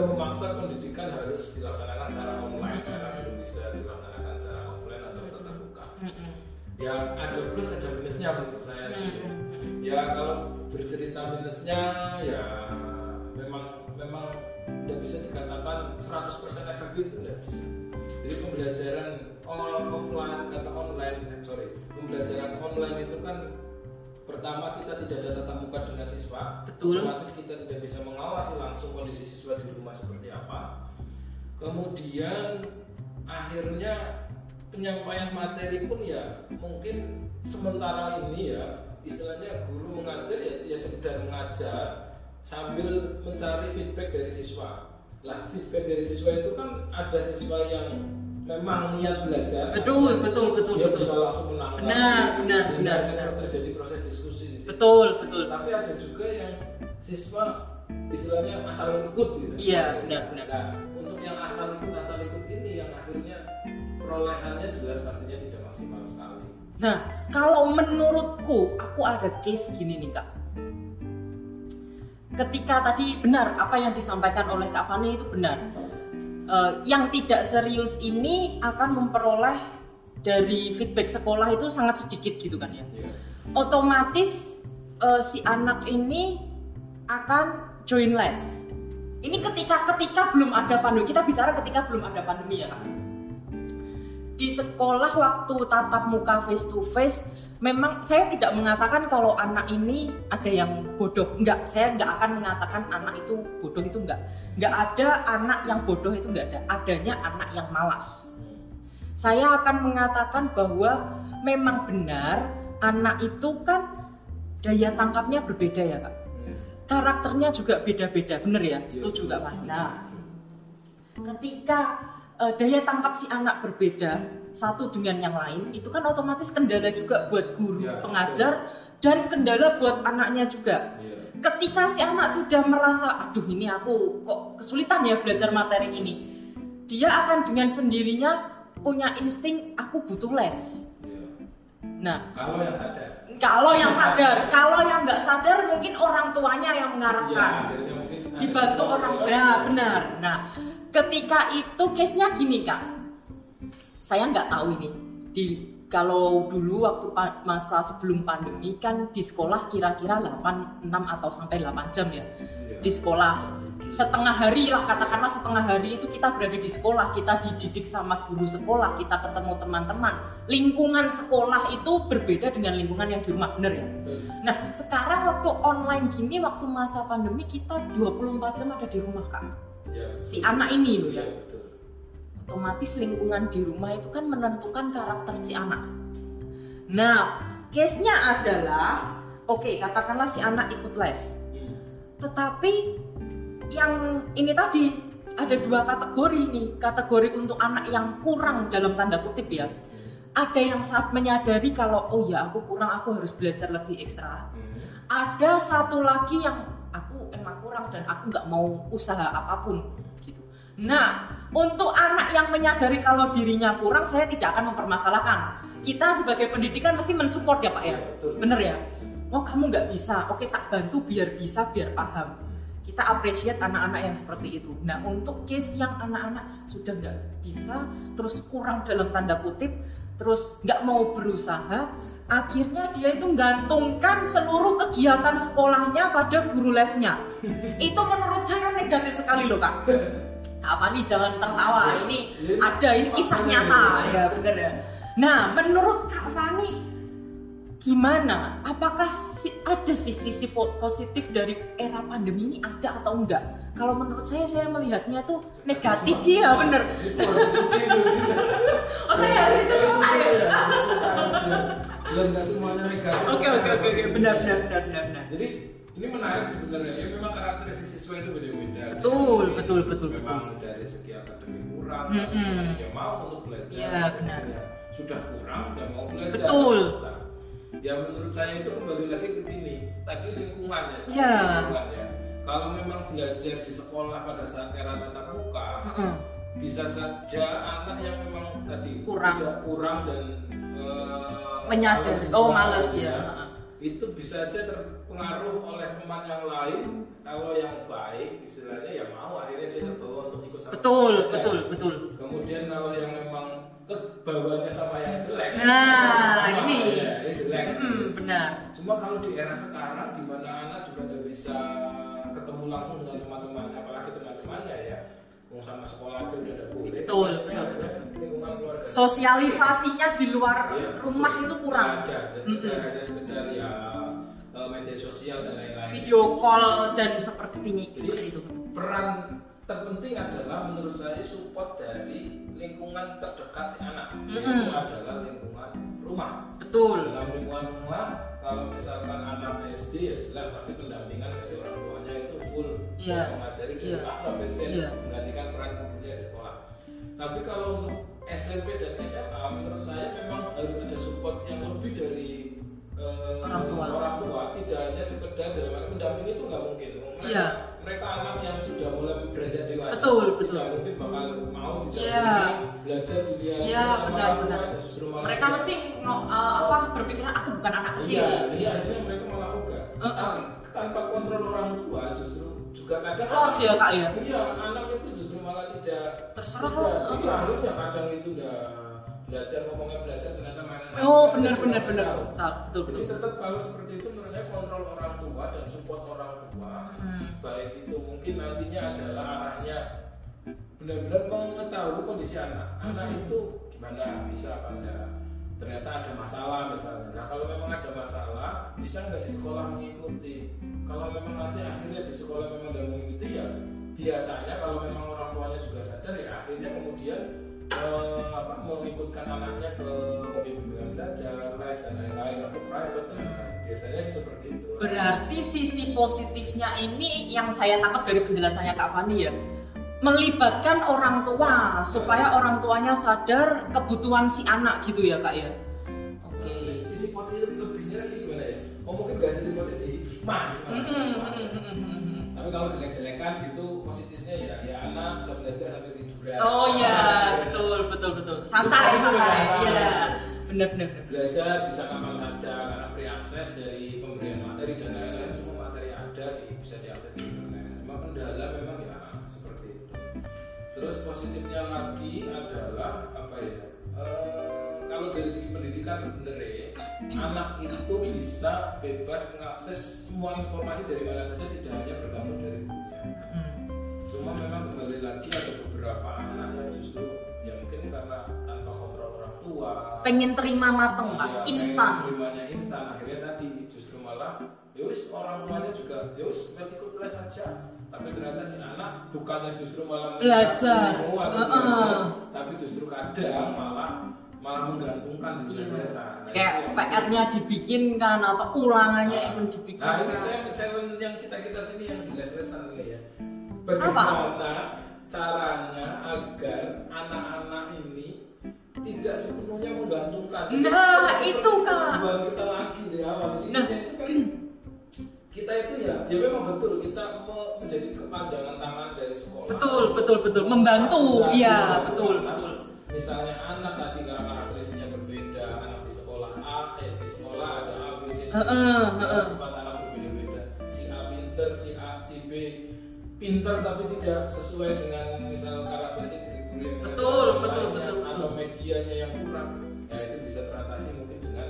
juga memaksa pendidikan harus dilaksanakan secara online karena belum bisa dilaksanakan secara offline atau tatap muka. Ya ada plus ada minusnya menurut saya sih. Ya kalau bercerita minusnya ya memang memang tidak bisa dikatakan 100% efektif itu tidak bisa. Jadi pembelajaran offline atau online, eh, sorry, pembelajaran online itu kan pertama kita tidak ada tatap muka dengan siswa, Betul. otomatis kita tidak bisa mengawasi langsung kondisi siswa di rumah seperti apa. Kemudian akhirnya penyampaian materi pun ya mungkin sementara ini ya istilahnya guru mengajar ya, ya sekedar mengajar sambil mencari feedback dari siswa. Lah feedback dari siswa itu kan ada siswa yang memang niat belajar. Betul, betul, betul, Dia betul. bisa langsung menangkap. Benar, benar, benar, benar. terjadi proses diskusi situ. Betul, betul. Tapi ada juga yang siswa istilahnya asal ikut gitu. Iya, benar, benar. Nah, untuk yang asal ikut asal ikut ini yang akhirnya perolehannya jelas pastinya tidak maksimal sekali. Nah, kalau menurutku, aku ada case gini nih kak. Ketika tadi benar apa yang disampaikan oleh Kak Fani itu benar. Eh, yang tidak serius ini akan memperoleh dari feedback sekolah itu sangat sedikit gitu kan ya. Iya. Otomatis eh, si anak ini akan join les. Ini ketika ketika belum ada pandemi. Kita bicara ketika belum ada pandemi ya kak di sekolah waktu tatap muka face to face memang saya tidak mengatakan kalau anak ini ada yang bodoh enggak saya enggak akan mengatakan anak itu bodoh itu enggak enggak ada anak yang bodoh itu enggak ada adanya anak yang malas saya akan mengatakan bahwa memang benar anak itu kan daya tangkapnya berbeda ya kak Hmm. karakternya juga beda-beda bener ya Iya, setuju nggak pak nah ketika eh, daya tangkap si anak berbeda satu dengan yang lain itu kan otomatis kendala juga buat guru Ya, pengajar dan kendala buat anaknya juga Iya. ketika si anak sudah merasa aduh ini aku kok kesulitan ya belajar materi ini dia akan dengan sendirinya punya insting aku butuh les Iya. Nah Kalau yang sadar. kalau yang sadar kalau yang nggak sadar mungkin orang tuanya yang mengarahkan ada dibantu orang ya. ya benar nah ketika itu case nya gini kak saya nggak tahu ini di kalau dulu waktu masa sebelum pandemi kan di sekolah kira-kira 8 6 atau sampai 8 jam ya Iya. di sekolah setengah hari lah katakanlah setengah hari itu kita berada di sekolah kita dididik sama guru sekolah kita ketemu teman-teman lingkungan sekolah itu berbeda dengan lingkungan yang di rumah bener ya. Nah, sekarang waktu online gini, waktu masa pandemi kita 24 jam ada di rumah, Kak. Iya, Si anak ini loh ya. betul. Otomatis lingkungan di rumah itu kan menentukan karakter si anak. Nah, case-nya adalah oke, katakanlah si anak ikut les. Hmm. Tetapi yang ini tadi ada dua kategori nih. Kategori untuk anak yang kurang dalam tanda kutip ya. Ada yang saat menyadari kalau oh ya aku kurang, aku harus belajar lebih ekstra. Hmm. ada satu lagi yang aku emang kurang dan aku nggak mau usaha apa pun gitu. Nah, untuk anak yang menyadari kalau dirinya kurang, saya tidak akan mempermasalahkan. Kita sebagai pendidikan mesti mensupport ya Pak ya, betul. bener ya. Oh kamu nggak bisa, oke tak bantu biar bisa biar paham. Kita appreciate anak-anak yang seperti itu. Nah untuk case yang anak-anak sudah nggak bisa, terus kurang dalam tanda kutip, terus nggak mau berusaha, akhirnya dia itu menggantungkan seluruh kegiatan sekolahnya pada guru lesnya. [laughs] Itu menurut saya negatif sekali loh kak. Kak Fani jangan tertawa. Ini ada ini kisah nyata. ya bener ya. Nah menurut Kak Fani gimana apakah si- ada sih sisi po- positif dari era pandemi ini ada atau enggak kalau menurut saya saya melihatnya tuh negatif iya bener oh saya harus dicuci otak ya Ya nggak semuanya negatif. Oke oke oke oke benar benar benar benar benar. Jadi ini menarik sebenarnya. Ya memang karakteristik siswa itu beda-beda. Betul, betul, betul, Memang dari segi akademik kurang, Mm-mm. dia mau untuk belajar. Iya, benar. Sudah kurang dan mau belajar. Betul. Ya menurut saya itu kembali lagi ke gini. Tadi lingkungannya. sih, Iya. lingkungannya. Kalau memang belajar di sekolah pada saat era tatap muka, Heeh. bisa saja anak yang memang tadi Kurang. kurang dan eh, Menyadari. Oh, males, ya. ya. Itu bisa aja terpengaruh oleh teman yang lain kalau yang baik istilahnya ya mau akhirnya dia terbawa untuk ikut sama Betul belajar. betul betul. kemudian kalau yang memang kebawanya sama yang jelek Nah, sama, ini. ya, ini jelek Hmm, benar. Cuma kalau di era sekarang di mana anak juga nggak bisa ketemu langsung dengan teman-temannya, apalagi teman-temannya ya, mau sama sekolah aja udah nggak boleh. Betul, Maksudnya betul, ada lingkungan keluarga. Sosialisasinya di luar Iya, rumah betul. itu kurang. Ada, sekedar hanya sekedar ya eh, media sosial dan lain-lain. Video call dan seperti Jadi itu. peran terpenting adalah menurut saya support dari lingkungan terdekat si anak, yaitu Mm-mm. adalah lingkungan rumah. Betul. dalam lingkungan rumah kalau misalkan anak SD ya jelas pasti pendampingan dari orang tuanya itu full Iya. mengajari dari Iya. A sampai Z Iya. menggantikan peran gurunya di sekolah tapi kalau untuk SMP dan SMA menurut saya memang harus ada support yang lebih dari Orang tua. orang tua tidak hanya sekedar dalam arti mendampingi itu nggak mungkin mereka, Iya. mereka anak yang sudah mulai beranjak dewasa Betul, betul. tidak mungkin bakal mau didampingi Iya. belajar dilihat Iya, sama benar, orang benar. tua, justru malah Mereka dia- mesti ngo- eh, apa berpikiran aku bukan anak kecil. Iya, jadi akhirnya mereka malah ogah. Uh-uh. Tapi tanpa kontrol orang tua justru juga kadang Los ya, Kak, ya? Iya, anak itu justru malah tidak Terserah tidak-. Iya, akhirnya kadang itu udah belajar ngomongnya belajar ternyata main Oh benar benar benar. Betul betul. Jadi tetap kalau seperti itu menurut saya kontrol orang tua dan support orang tua. Hmm. baik itu mungkin nantinya adalah arahnya benar-benar mengetahui kondisi anak. Anak Hmm. itu gimana bisa enggak? Ternyata ada masalah misalnya. Nah kalau memang ada masalah bisa nggak di sekolah mengikuti? Kalau memang nanti akhirnya di sekolah memang tidak mengikuti ya biasanya kalau memang orang tuanya juga sadar ya akhirnya kemudian eh, apa mengikutkan anaknya ke mobil bimbingan belajar les dan lain-lain atau private dan biasanya seperti itu Berarti sisi positifnya ini yang saya tangkap dari penjelasannya Kak Fani ya melibatkan orang tua supaya orang tuanya sadar kebutuhan si anak gitu ya Kak ya. Oke. sisi positif lebihnya lagi gimana ya oh mungkin nggak sisi positif hikmah mm-mm. tapi kalau jelek-jelekan gitu tiduran Oh iya betul betul betul. Santai santai. iya benar benar benar. belajar bisa kapan saja karena free akses dari pemberian materi dan lain-lain semua materi ada di, bisa diakses di internet. Cuma kendala memang ya seperti itu. Terus positifnya lagi adalah apa ya eh, kalau dari segi pendidikan sebenarnya anak itu bisa bebas mengakses semua informasi dari mana saja tidak hanya bergantung dari gurunya Mm. cuma memang kembali lagi ada beberapa anak yang justru ya mungkin karena tanpa kontrol orang tua Pengen terima mateng Kak, Iya, instan. terimanya instan akhirnya tadi justru malah yus orang tuanya juga yus ikut les saja tapi ternyata si anak bukannya justru malah Belajar. Heeh. belajar, tapi justru kadang malah malah menggantungkan di Iya. Nah, Kayak PR-nya dibikinkan atau ulangannya even dibikin. Nah ini saya challenge yang kita kita sini yang di les-lesan ini ya. Bagaimana caranya agar anak-anak ini tidak sepenuhnya menggantungkan. Nah, Seperti itu, Kak. Tujuan kita lagi di awal. Jadi Nah. itu kan kita itu ya, ya memang betul kita me- menjadi kepanjangan tangan dari sekolah. Betul betul betul membantu. Fasilitasi, Iya betul betul. Misalnya anak tadi karena karakteristiknya berbeda, anak di sekolah A, eh di sekolah ada A, B, C, D, Heeh, heeh. sifat anak berbeda-beda. Si A pinter, si A, si B pinter tapi tidak sesuai dengan misal karakteristik dari guru yang Betul, betul, betul, betul. atau medianya yang kurang, ya itu bisa teratasi mungkin dengan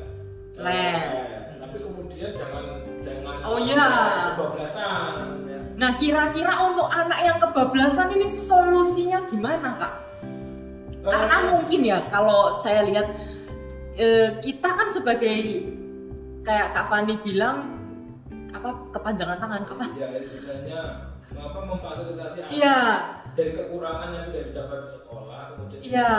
Les. Tapi kemudian jangan jangan Oh, iya. kebablasan. ya. Nah, kira-kira untuk anak yang kebablasan ini solusinya gimana, Kak? Karena mungkin ya kalau saya lihat eh, kita kan sebagai kayak Kak Fani bilang apa kepanjangan tangan apa? ya istilahnya apa memfasilitasi anak Iya, dari kekurangan yang tidak didapat di sekolah kemudian iya.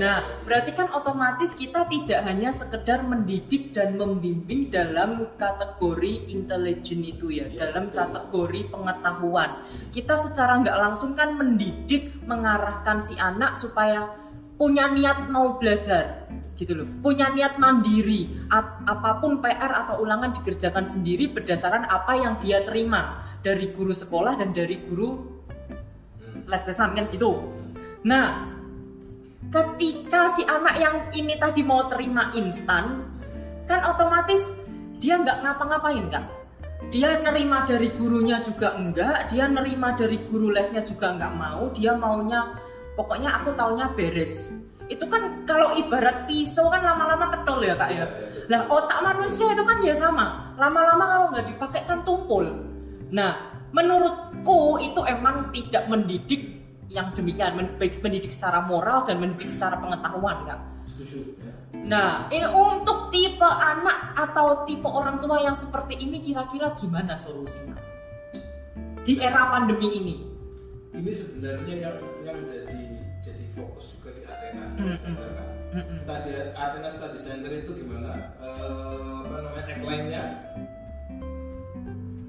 Nah, berarti kan otomatis kita tidak hanya sekedar mendidik dan membimbing dalam kategori intelijen itu ya, Iya, dalam betul. kategori pengetahuan. Kita secara nggak langsung kan mendidik, mengarahkan si anak supaya punya niat mau belajar gitu loh punya niat mandiri A- apa pun PR atau ulangan dikerjakan sendiri berdasarkan apa yang dia terima dari guru sekolah dan dari guru Hmm. les-lesan kan gitu. Nah, ketika si anak yang ini tadi mau terima instan, kan otomatis dia nggak ngapa-ngapain kan? Dia nerima dari gurunya juga enggak, dia nerima dari guru lesnya juga nggak mau, dia maunya pokoknya aku taunya beres. Itu kan kalau ibarat pisau kan lama-lama ketol ya kak ya. Lah otak manusia itu kan ya sama, lama-lama kalau nggak dipakai kan tumpul. Nah, menurutku itu emang tidak mendidik yang demikian, baik mendidik secara moral dan mendidik secara pengetahuan kan. setuju ya. Nah, ini untuk tipe anak atau tipe orang tua yang seperti ini kira-kira gimana solusinya? Di era pandemi ini. ini sebenarnya yang yang jadi jadi fokus juga di Study Mm-mm. Center kan. Study Athena Study Center itu gimana? Eh, apa namanya tagline-nya?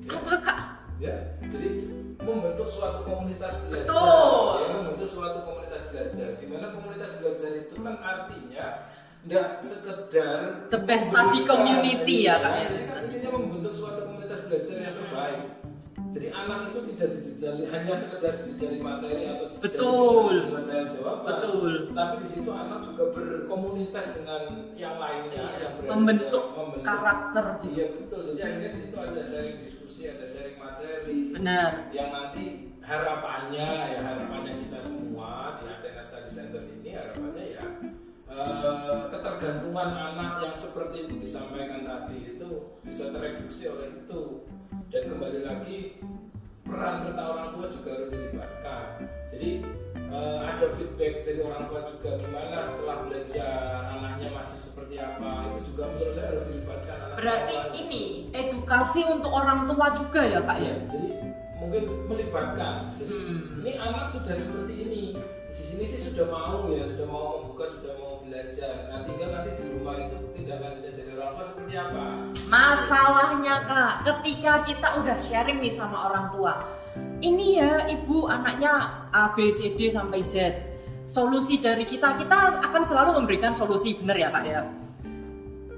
Ya, Apa kak? ya, jadi membentuk suatu komunitas belajar. Betul. Ya, membentuk suatu komunitas belajar. Di mana komunitas belajar itu kan artinya tidak sekedar The best study community ya, Kak, ya. Kan intinya membentuk suatu komunitas belajar yang terbaik. Jadi anak itu tidak dijejali hanya sekedar dijejali materi atau dijejali Betul. penyelesaian jawaban. Betul. Tapi di situ anak juga berkomunitas dengan yang lainnya yang berada- Membentuk membentuk- karakter gitu. Iya betul. Jadi akhirnya di situ ada sharing diskusi, ada sharing materi Benar. yang nanti harapannya ya harapannya kita semua di Athena Study Center ini harapannya ya eh, ketergantungan anak yang seperti yang disampaikan tadi itu bisa tereduksi oleh itu dan kembali lagi peran serta orang tua juga harus dilibatkan jadi eh, ada feedback dari orang tua juga gimana setelah belajar anaknya masih seperti apa itu juga menurut saya harus dilibatkan anak Berarti tua. ini edukasi untuk orang tua juga ya kak ya? Ya, jadi mungkin melibatkan. Jadi Hmm. ini anak sudah seperti ini. Di sini sih sudah mau ya, sudah mau membuka, sudah mau belajar. Nah, tinggal nanti di rumah itu tidak lanjutnya dari orang tua seperti apa? Masalahnya kak, ketika kita udah sharing nih sama orang tua, ini ya ibu anaknya A B C D sampai Z. Solusi dari kita, kita akan selalu memberikan solusi benar ya kak ya.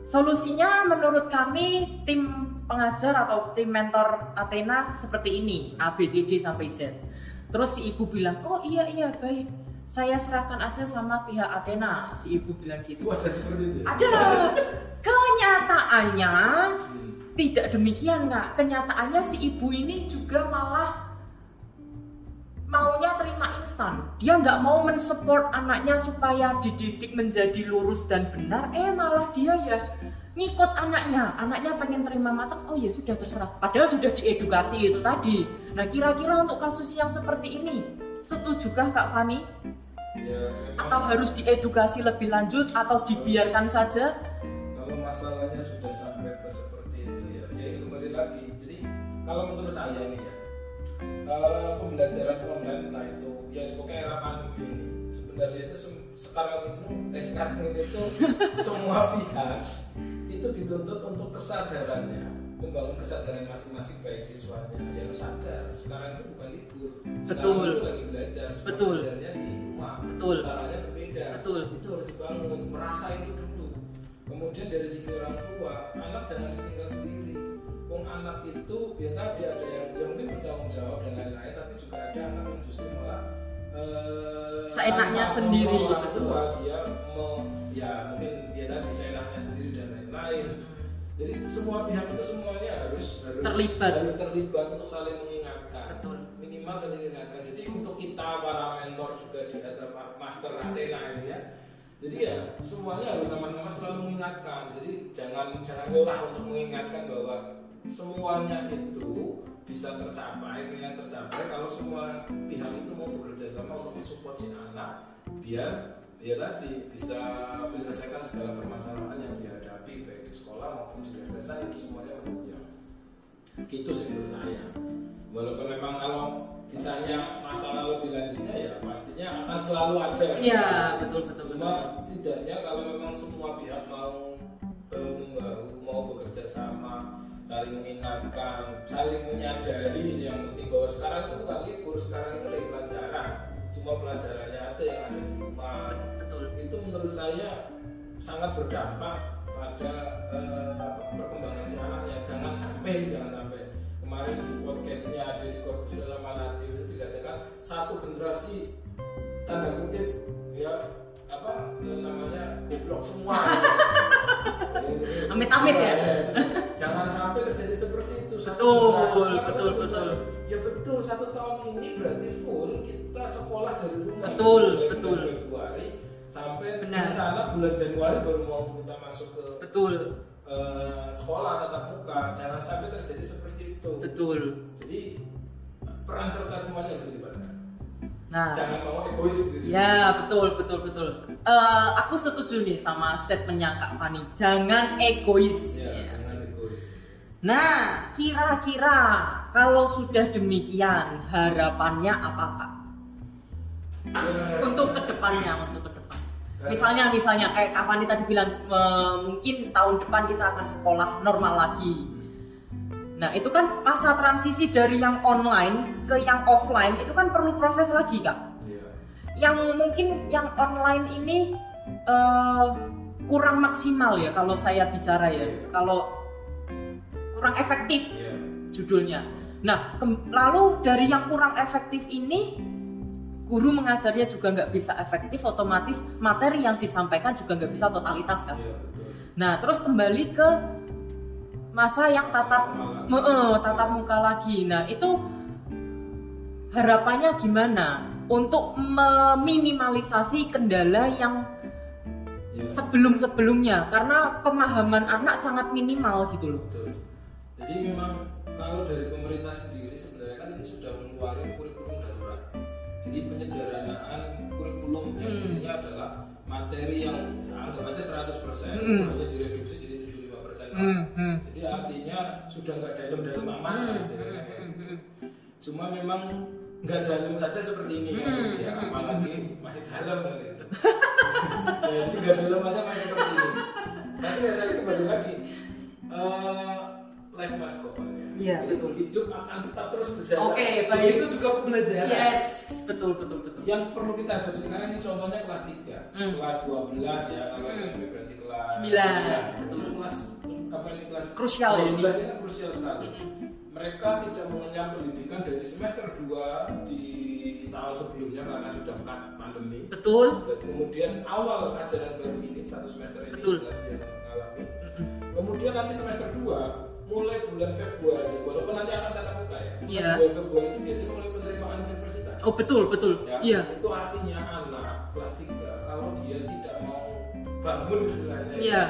Solusinya menurut kami tim pengajar atau tim mentor Athena seperti ini A B C D sampai Z. Terus si ibu bilang, oh iya iya baik, saya serahkan aja sama pihak Athena. Si ibu bilang gitu. Itu ada seperti itu. ya? Ada. Kenyataannya Hmm. tidak demikian nggak. Kenyataannya si ibu ini juga malah maunya terima instan. Dia nggak mau mensupport anaknya supaya dididik menjadi lurus dan benar. Eh malah dia ya ngikut anaknya. Anaknya pengen terima matang. Oh ya sudah terserah. Padahal sudah diedukasi itu tadi. Nah kira-kira untuk kasus yang seperti ini, setujukah Kak Fani? Ya, Atau harus diedukasi lebih lanjut atau dibiarkan saja? kalau masalahnya sudah sampai ke seperti itu ya, ya itu kembali lagi. Jadi kalau menurut saya nih ya, eh, pembelajaran online entah itu ya pokoknya era pandemi ini sebenarnya itu sem- sekarang itu eh sekarang itu [laughs] semua pihak itu dituntut untuk kesadarannya membangun kesadaran masing-masing baik siswanya. Ya harus sadar. Sekarang itu bukan libur. Sekarang Betul. itu lagi belajar. Cuma Betul. belajarnya di rumah. Betul. caranya berbeda. Betul. itu harus dibangun. Merasa itu dulu. Kemudian dari segi orang tua anak jangan ditinggal sendiri. Wong anak itu ya tadi ada yang ya mungkin bertanggung jawab dan lain-lain tapi juga ada anak yang justru malah eh, Seenaknya sendiri, orang betul. tua dia me- ya mungkin dia tadi seenaknya sendiri dan lain-lain jadi semua pihak itu semuanya harus harus Terlibat. harus terlibat untuk saling mengingatkan Betul. minimal saling mengingatkan jadi untuk kita para mentor juga di Athena Master Athena ini ya jadi ya semuanya harus sama-sama selalu mengingatkan jadi jangan jangan lelah untuk mengingatkan bahwa semuanya itu bisa tercapai pengen tercapai kalau semua pihak itu mau bekerja sama untuk mensupport si anak biar ya tadi bisa menyelesaikan segala permasalahan yang dihadapi baik di sekolah maupun di les-lesan itu semuanya menunjang. Gitu sih menurut saya. Walaupun memang kalau ditanya masalah lebih lanjutnya ya pastinya akan selalu ada. Iya, betul betul cuma setidaknya kalau memang semua pihak mau bahu membahu mau bekerja sama saling mengingatkan saling menyadari yang penting bahwa sekarang itu bukan libur sekarang itu lagi pelajaran cuma pelajarannya aja yang ada di rumah. Betul. itu menurut saya sangat berdampak pada eh, perkembangan si anaknya. Jangan sampai jangan sampai. Kemarin di podcastnya ada di Corpus Manadi itu dikatakan satu generasi tanda kutip ya apa eh, namanya goblok semua [laughs] [laughs] Amit-amit ya? [laughs] jangan sampai terjadi seperti itu Satu Betul, betul, betul. generasi. ya betul satu tahun ini berarti full kita sekolah dari rumah Betul, Dari betul. Februari sampai Benar. rencana bulan Januari baru mau kita masuk ke Betul. eh, sekolah tatap muka jangan sampai terjadi seperti itu Betul. jadi peran serta semuanya harus dilibatkan Nah, jangan mau egois gitu Ya betul betul betul. Eh, aku setuju nih sama statementnya Kak Fani. Jangan egois. ya, Ya. jangan egois Nah, kira-kira kalau sudah demikian harapannya apa Kak? Ya, Untuk ke depannya, untuk ke depan. Ya. Misalnya, misalnya kayak Kak Fani tadi bilang eh, mungkin tahun depan kita akan sekolah normal lagi. Nah, itu kan masa transisi dari yang online ke yang offline itu kan perlu proses lagi Kak. ya. yang mungkin yang online ini eh, kurang maksimal ya kalau saya bicara ya kalau kurang efektif ya. judulnya nah lalu dari yang kurang efektif ini guru mengajarnya juga nggak bisa efektif otomatis materi yang disampaikan juga nggak bisa totalitas kan Iya, betul. nah terus kembali ke masa yang tatap Normal lagi. Me- eh, tatap muka lagi. Nah, itu harapannya gimana untuk meminimalisasi kendala yang Ya, sebelum-sebelumnya karena pemahaman anak sangat minimal gitu loh. betul. Jadi memang kalau dari pemerintah sendiri sebenarnya kan ini sudah mengeluarkan kurikulum darurat. Jadi penyederhanaan kurikulum yang Hmm. isinya adalah materi yang anggap aja 100% Hmm. hanya direduksi jadi 75% Hmm, hmm. Artinya sudah nggak dalam-dalam amat Hmm, lah istilahnya. hmm, hmm, Cuma memang nggak dalam saja seperti ini kan, Hmm, ya, hmm, apalagi masih dalam kan itu. [laughs] ya, nggak dalam aja masih seperti ini. Tapi ya kembali lagi, eh life must go on ya. Iya, Itu Hidup akan tetap terus berjalan. Oke, baik. Itu juga pembelajaran. Yes, betul betul betul. Yang perlu kita hadapi sekarang ini contohnya kelas 3 Hmm. Kelas 12 ya, kalau Hmm. Berarti kelas Sembilan. Betul, kelas apa ini kelas Krusial ya ini. 12 ini kan krusial sekali mereka tidak mengenyam pendidikan dari semester 2 di tahun sebelumnya karena sudah kan pandemi Betul. Dan kemudian awal ajaran baru ini satu semester ini Betul. jelas dia mengalami kemudian nanti semester 2 mulai bulan Februari walaupun nanti akan tatap muka ya Iya. bulan Februari itu biasanya mulai penerimaan universitas Oh betul betul. ya, Iya. itu artinya anak kelas 3 kalau dia tidak mau bangun istilahnya Iya.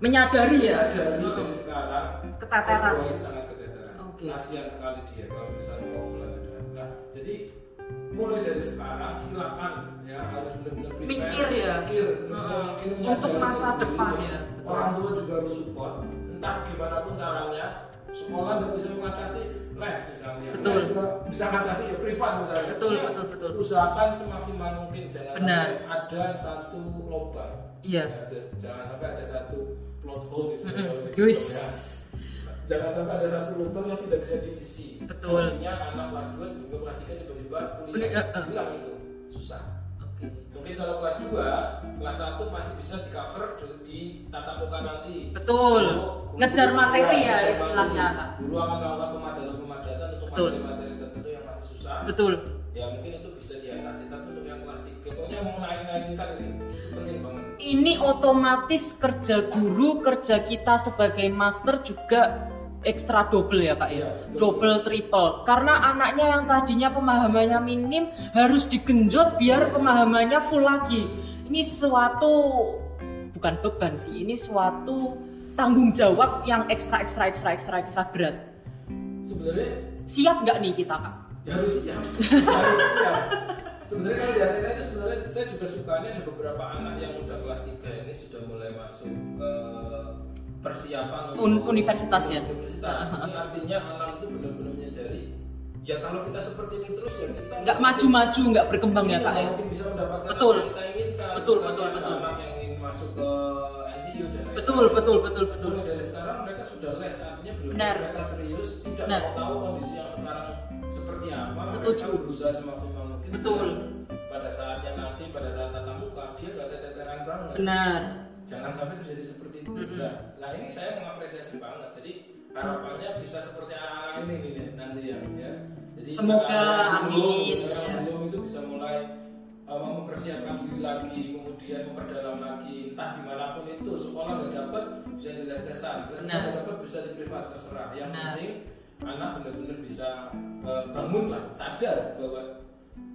Menyadari ya. dari dari sekarang Keteteran. Februari sangat keteteran Oke. kasihan sekali dia kalau misalnya mau melanjutkan nah jadi mulai dari sekarang silakan ya harus benar-benar. Mikir ya. mikir, mikir, Untuk menyadari masa depan ya. ya, betul. orang tua juga harus support entah gimana pun caranya sekolah tidak bisa mengatasi les misalnya Betul. les juga bisa mengatasi ya privat misalnya Betul, Ya, betul, betul. usahakan semaksimal mungkin jangan Benar. sampai ada satu lubang Iya. Ya, jangan sampai ada satu plot hole istilahnya kalau Yus. ya. Jangan sampai ada satu lubang yang tidak bisa diisi. Betul. Artinya anak kelas 2 juga kelas 3 tiba-tiba Kuliah, hilang itu. Susah. Oke. Mungkin kalau kelas 2, kelas 1 masih bisa di cover di tatap muka nanti. Betul. Guru- Ngejar materi ya istilahnya. Guru akan melakukan pemadatan-pemadatan untuk Betul. materi-materi tertentu yang masih susah. Betul. Ya mungkin itu bisa diatasi. Tapi untuk yang kelas 3, pokoknya mau naik-naik kita sih. Ini otomatis kerja guru, kerja kita sebagai master juga ekstra double ya Pak ya. Iya, double triple. Karena anaknya yang tadinya pemahamannya minim harus digenjot biar pemahamannya full lagi. ini suatu bukan beban sih, ini suatu tanggung jawab yang ekstra ekstra ekstra ekstra ekstra berat. sebenarnya Siap nggak nih kita kak? ya harus siap [laughs] harus siap sebenarnya kalau di Athena itu sebenarnya saya juga sukanya ada beberapa anak yang udah kelas 3 ini sudah mulai masuk ke persiapan Un- universitas ya? universitas ini artinya anak itu benar-benar menyadari ya kalau kita seperti ini terus ya kita Nggak maju-maju, nggak berkembang ya Iya, kak ya? mungkin bisa mendapatkan Betul. yang kita inginkan Betul, Misalnya betul, betul. anak yang ingin masuk ke NTU dan. Betul betul betul betul. Mulai dari sekarang mereka sudah les artinya belum Benar. mereka serius tidak Benar. mau tahu kondisi yang sekarang seperti apa Setuju. mereka berusaha semaksimal Betul. pada saatnya nanti pada saat tatap muka dia gak teteran banget Benar. jangan sampai terjadi seperti itu Mm-mm. Nah, nah ini saya mengapresiasi banget jadi harapannya bisa seperti anak-anak ini nih nanti yang ya jadi Semoga, belum- amin. Ya. belum itu bisa mulai uh, mempersiapkan diri lagi kemudian memperdalam lagi entah di mana pun itu sekolah nggak dapat bisa di les lesan les nggak dapat bisa di privat terserah yang Benar. penting anak benar-benar bisa uh, bangun lah sadar bahwa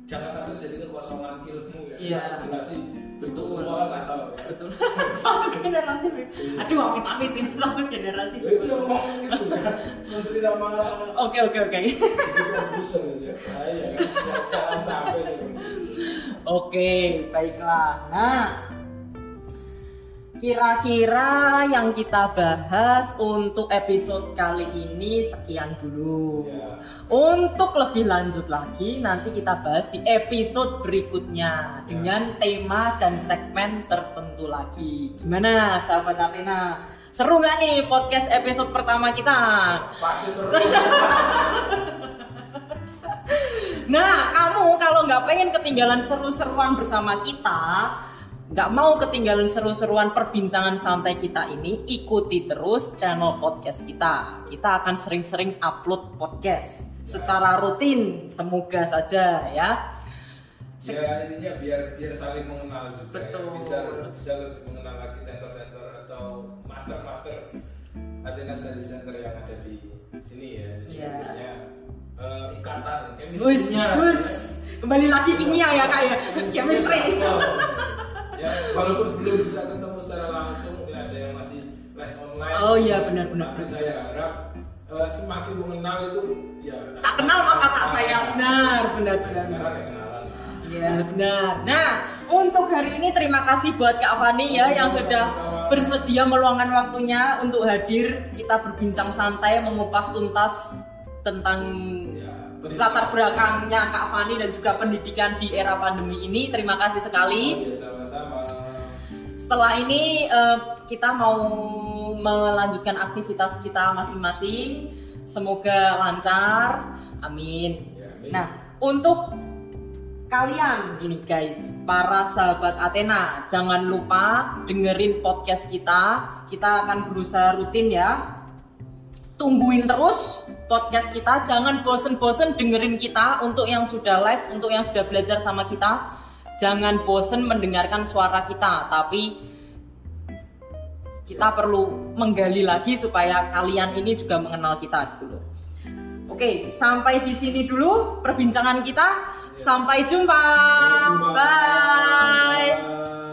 jangan sampai terjadi kekosongan ilmu ya Iya. Generasi bentuk Betul. semua kan nggak sama ya Betul. [laughs] satu generasi. Aduh amit amit ini satu generasi. Ya, itu yang ngomong gitu ya menteri sama Oke oke oke. jadi ya bahaya kan jangan sampai. Oke, baiklah. Nah, kira-kira yang kita bahas untuk episode kali ini sekian dulu. ya Untuk lebih lanjut lagi, nanti kita bahas di episode berikutnya dengan tema dan segmen tertentu lagi. Gimana, sahabat Athena? Seru nggak nih podcast episode pertama kita? pasti seru [laughs] Nah, kamu kalau nggak pengen ketinggalan seru-seruan bersama kita, nggak mau ketinggalan seru-seruan perbincangan santai kita ini, ikuti terus channel podcast kita. Kita akan sering-sering upload podcast secara rutin, semoga saja ya. ya intinya biar biar saling mengenal juga ya. Betul. bisa bisa lebih mengenal lagi tentor-tentor atau master-master Athena Study Center yang ada di sini ya jadi Iya. intinya eh, ikatan wus. Kembali lagi kimia ya kak ya, chemistry. Ya walaupun belum bisa ketemu secara langsung mungkin ada yang masih les online Oh iya, benar, benar, tapi saya harap eh, semakin mengenal itu ya Tak kenal maka tak sayang. Benar, benar, benar. sekarang ya kenalan Iya benar. Nah untuk hari ini terima kasih buat Kak Fani ya yang sudah bersedia meluangkan waktunya untuk hadir. Kita berbincang santai mengupas tuntas tentang ya latar belakangnya Kak Fani dan juga pendidikan di era pandemi ini. Terima kasih sekali. Setelah ini eh, kita mau melanjutkan aktivitas kita masing-masing. Semoga lancar. Amin. Ya, amin. Nah, untuk kalian ini guys, para sahabat Athena, jangan lupa dengerin podcast kita. Kita akan berusaha rutin ya. Tungguin terus podcast kita, jangan bosen-bosen dengerin kita untuk yang sudah les, untuk yang sudah belajar sama kita. Jangan bosen mendengarkan suara kita, tapi kita perlu menggali lagi supaya kalian ini juga mengenal kita gitu loh. Oke, sampai di sini dulu perbincangan kita. Sampai jumpa. Sampai jumpa. Bye.